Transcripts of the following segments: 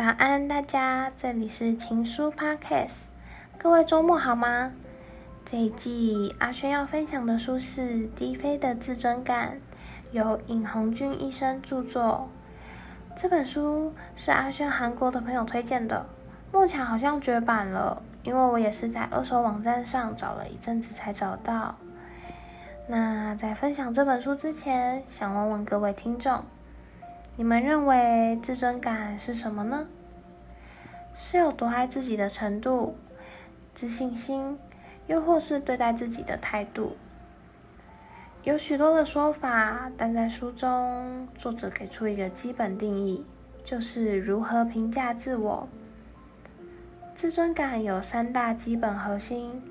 早安，大家，这里是情书 Podcast。各位周末好吗？这一季阿轩要分享的书是《低飞的自尊感》，由尹红俊医生著作。这本书是阿轩韩国的朋友推荐的，目前好像绝版了，因为我也是在二手网站上找了一阵子才找到。那在分享这本书之前，想问问各位听众，你们认为自尊感是什么呢？是有多爱自己的程度、自信心，又或是对待自己的态度？有许多的说法，但在书中，作者给出一个基本定义，就是如何评价自我。自尊感有三大基本核心。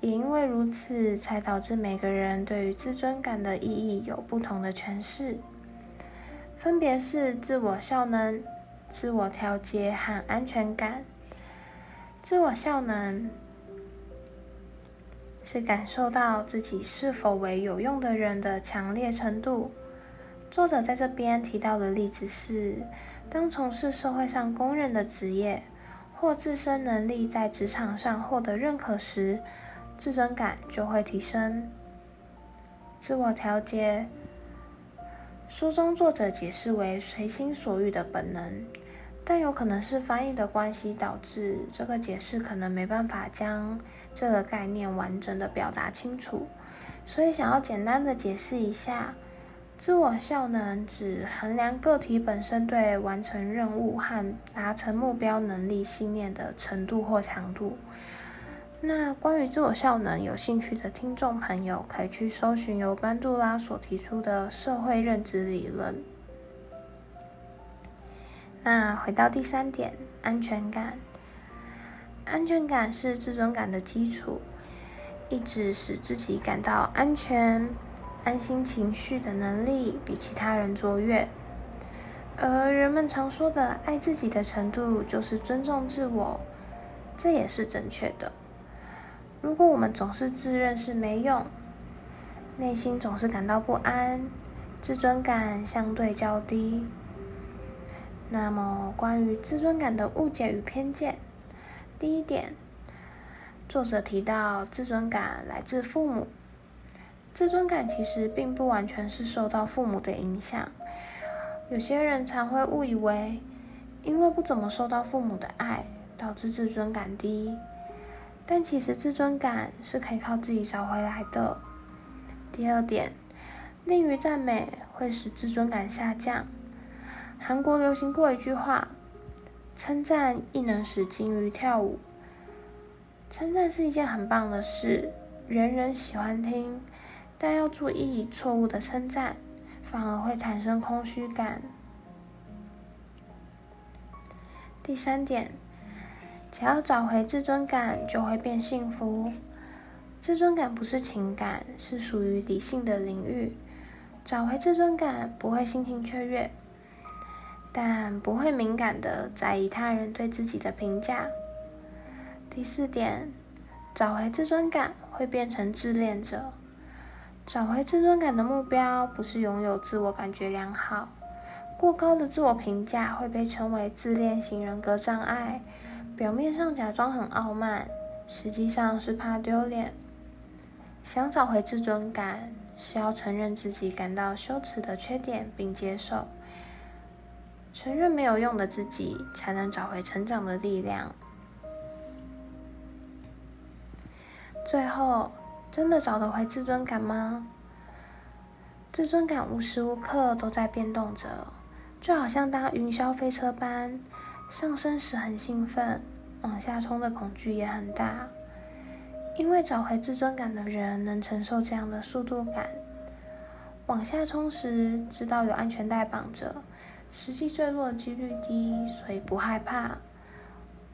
也因为如此，才导致每个人对于自尊感的意义有不同的诠释，分别是自我效能、自我调节和安全感。自我效能是感受到自己是否为有用的人的强烈程度。作者在这边提到的例子是，当从事社会上公认的职业，或自身能力在职场上获得认可时，自尊感就会提升。自我调节，书中作者解释为随心所欲的本能，但有可能是翻译的关系导致这个解释可能没办法将这个概念完整的表达清楚，所以想要简单的解释一下，自我效能指衡量个体本身对完成任务和达成目标能力信念的程度或强度。那关于自我效能，有兴趣的听众朋友可以去搜寻由班杜拉所提出的社会认知理论。那回到第三点，安全感。安全感是自尊感的基础，一直使自己感到安全、安心情绪的能力比其他人卓越。而人们常说的爱自己的程度，就是尊重自我，这也是正确的。如果我们总是自认是没用，内心总是感到不安，自尊感相对较低，那么关于自尊感的误解与偏见，第一点，作者提到自尊感来自父母，自尊感其实并不完全是受到父母的影响，有些人常会误以为，因为不怎么受到父母的爱，导致自尊感低。但其实自尊感是可以靠自己找回来的。第二点，吝于赞美会使自尊感下降。韩国流行过一句话：“称赞亦能使金鱼跳舞。”称赞是一件很棒的事，人人喜欢听，但要注意错误的称赞，反而会产生空虚感。第三点。只要找回自尊感，就会变幸福。自尊感不是情感，是属于理性的领域。找回自尊感，不会心情雀跃，但不会敏感的在意他人对自己的评价。第四点，找回自尊感会变成自恋者。找回自尊感的目标不是拥有自我感觉良好，过高的自我评价会被称为自恋型人格障碍。表面上假装很傲慢，实际上是怕丢脸。想找回自尊感，是要承认自己感到羞耻的缺点并接受。承认没有用的自己，才能找回成长的力量。最后，真的找得回自尊感吗？自尊感无时无刻都在变动着，就好像搭云霄飞车般。上升时很兴奋，往下冲的恐惧也很大。因为找回自尊感的人能承受这样的速度感。往下冲时知道有安全带绑着，实际坠落的几率低，所以不害怕。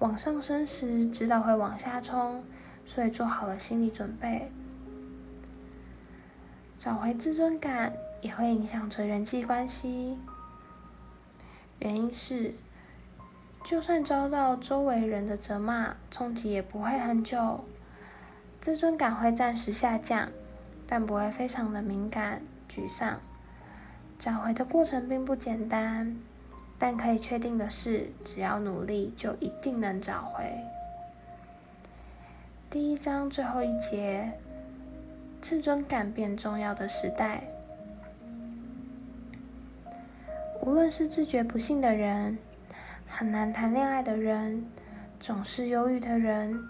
往上升时知道会往下冲，所以做好了心理准备。找回自尊感也会影响着人际关系，原因是。就算遭到周围人的责骂，冲击也不会很久，自尊感会暂时下降，但不会非常的敏感、沮丧。找回的过程并不简单，但可以确定的是，只要努力，就一定能找回。第一章最后一节，自尊感变重要的时代。无论是自觉不幸的人，很难谈恋爱的人，总是忧郁的人，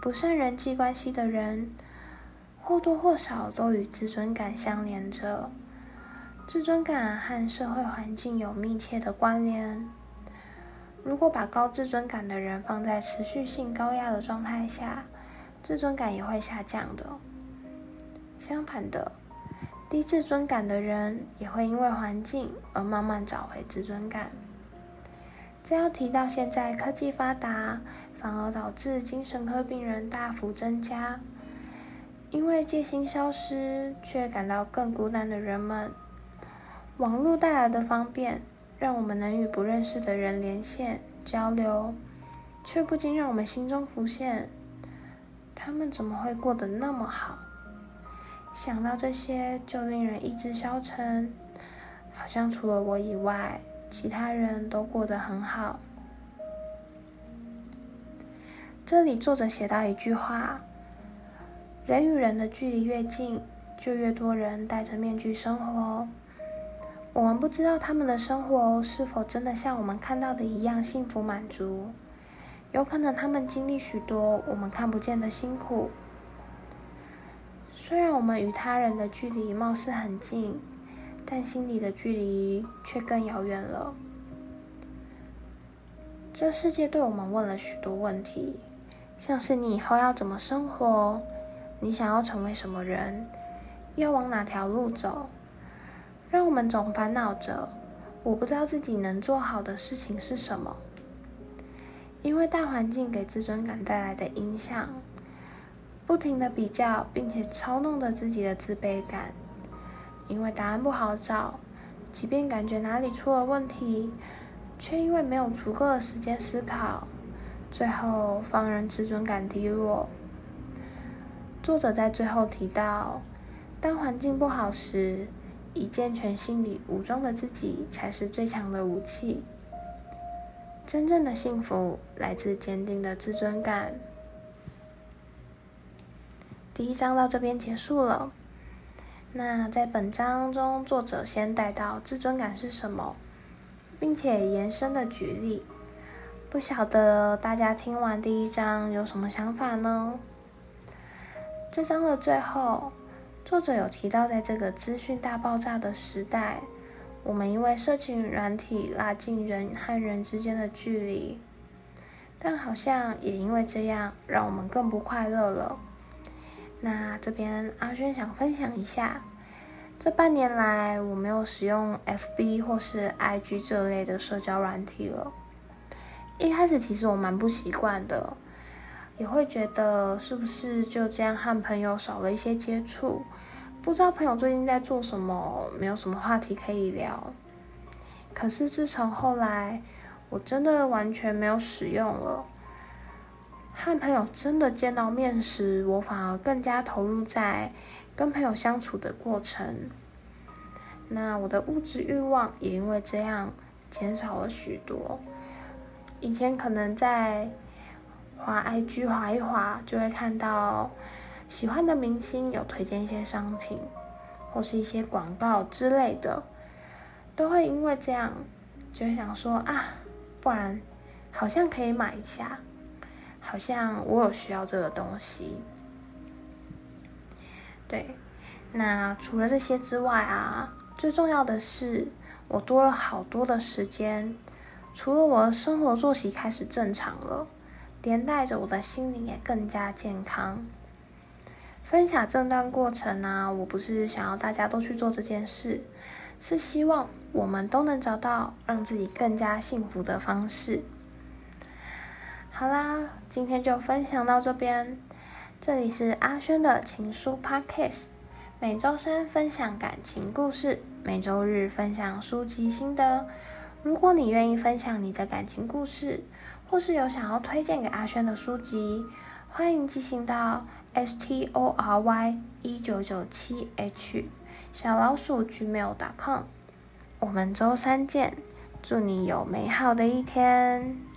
不善人际关系的人，或多或少都与自尊感相连着。自尊感和社会环境有密切的关联。如果把高自尊感的人放在持续性高压的状态下，自尊感也会下降的。相反的，低自尊感的人也会因为环境而慢慢找回自尊感。这要提到现在科技发达，反而导致精神科病人大幅增加，因为戒心消失却感到更孤单的人们。网络带来的方便，让我们能与不认识的人连线交流，却不禁让我们心中浮现：他们怎么会过得那么好？想到这些，就令人意志消沉，好像除了我以外，其他人都过得很好。这里作者写到一句话：人与人的距离越近，就越多人戴着面具生活。我们不知道他们的生活是否真的像我们看到的一样幸福满足，有可能他们经历许多我们看不见的辛苦。虽然我们与他人的距离貌似很近，但心里的距离却更遥远了。这世界对我们问了许多问题，像是你以后要怎么生活，你想要成为什么人，要往哪条路走。让我们总烦恼着，我不知道自己能做好的事情是什么。因为大环境给自尊感带来的影响，不停的比较，并且操弄着自己的自卑感。因为答案不好找，即便感觉哪里出了问题，却因为没有足够的时间思考，最后放任自尊感低落。作者在最后提到，当环境不好时，以健全心理武装的自己才是最强的武器。真正的幸福来自坚定的自尊感。第一章到这边结束了。那在本章中，作者先带到自尊感是什么，并且延伸的举例。不晓得大家听完第一章有什么想法呢？这章的最后。作者有提到，在这个资讯大爆炸的时代，我们因为社群软体拉近人和人之间的距离，但好像也因为这样，让我们更不快乐了。那这边阿轩想分享一下，这半年来我没有使用 FB 或是 IG 这类的社交软体了。一开始其实我蛮不习惯的。也会觉得是不是就这样和朋友少了一些接触，不知道朋友最近在做什么，没有什么话题可以聊。可是自从后来，我真的完全没有使用了。和朋友真的见到面时，我反而更加投入在跟朋友相处的过程。那我的物质欲望也因为这样减少了许多。以前可能在。滑 IG 滑一滑，就会看到喜欢的明星有推荐一些商品，或是一些广告之类的，都会因为这样，就会想说啊，不然好像可以买一下，好像我有需要这个东西。对，那除了这些之外啊，最重要的是，我多了好多的时间，除了我的生活作息开始正常了。连带着我的心灵也更加健康。分享这段过程呢、我不是想要大家都去做这件事，是希望我们都能找到让自己更加幸福的方式。好啦，今天就分享到这边。这里是阿轩的情书 Podcast，每周三分享感情故事，每周日分享书籍心得。如果你愿意分享你的感情故事，或是有想要推荐给阿轩的书籍，欢迎寄信到 s t o r y 一九九七 h 小老鼠 gmail.com。我们周三见，祝你有美好的一天。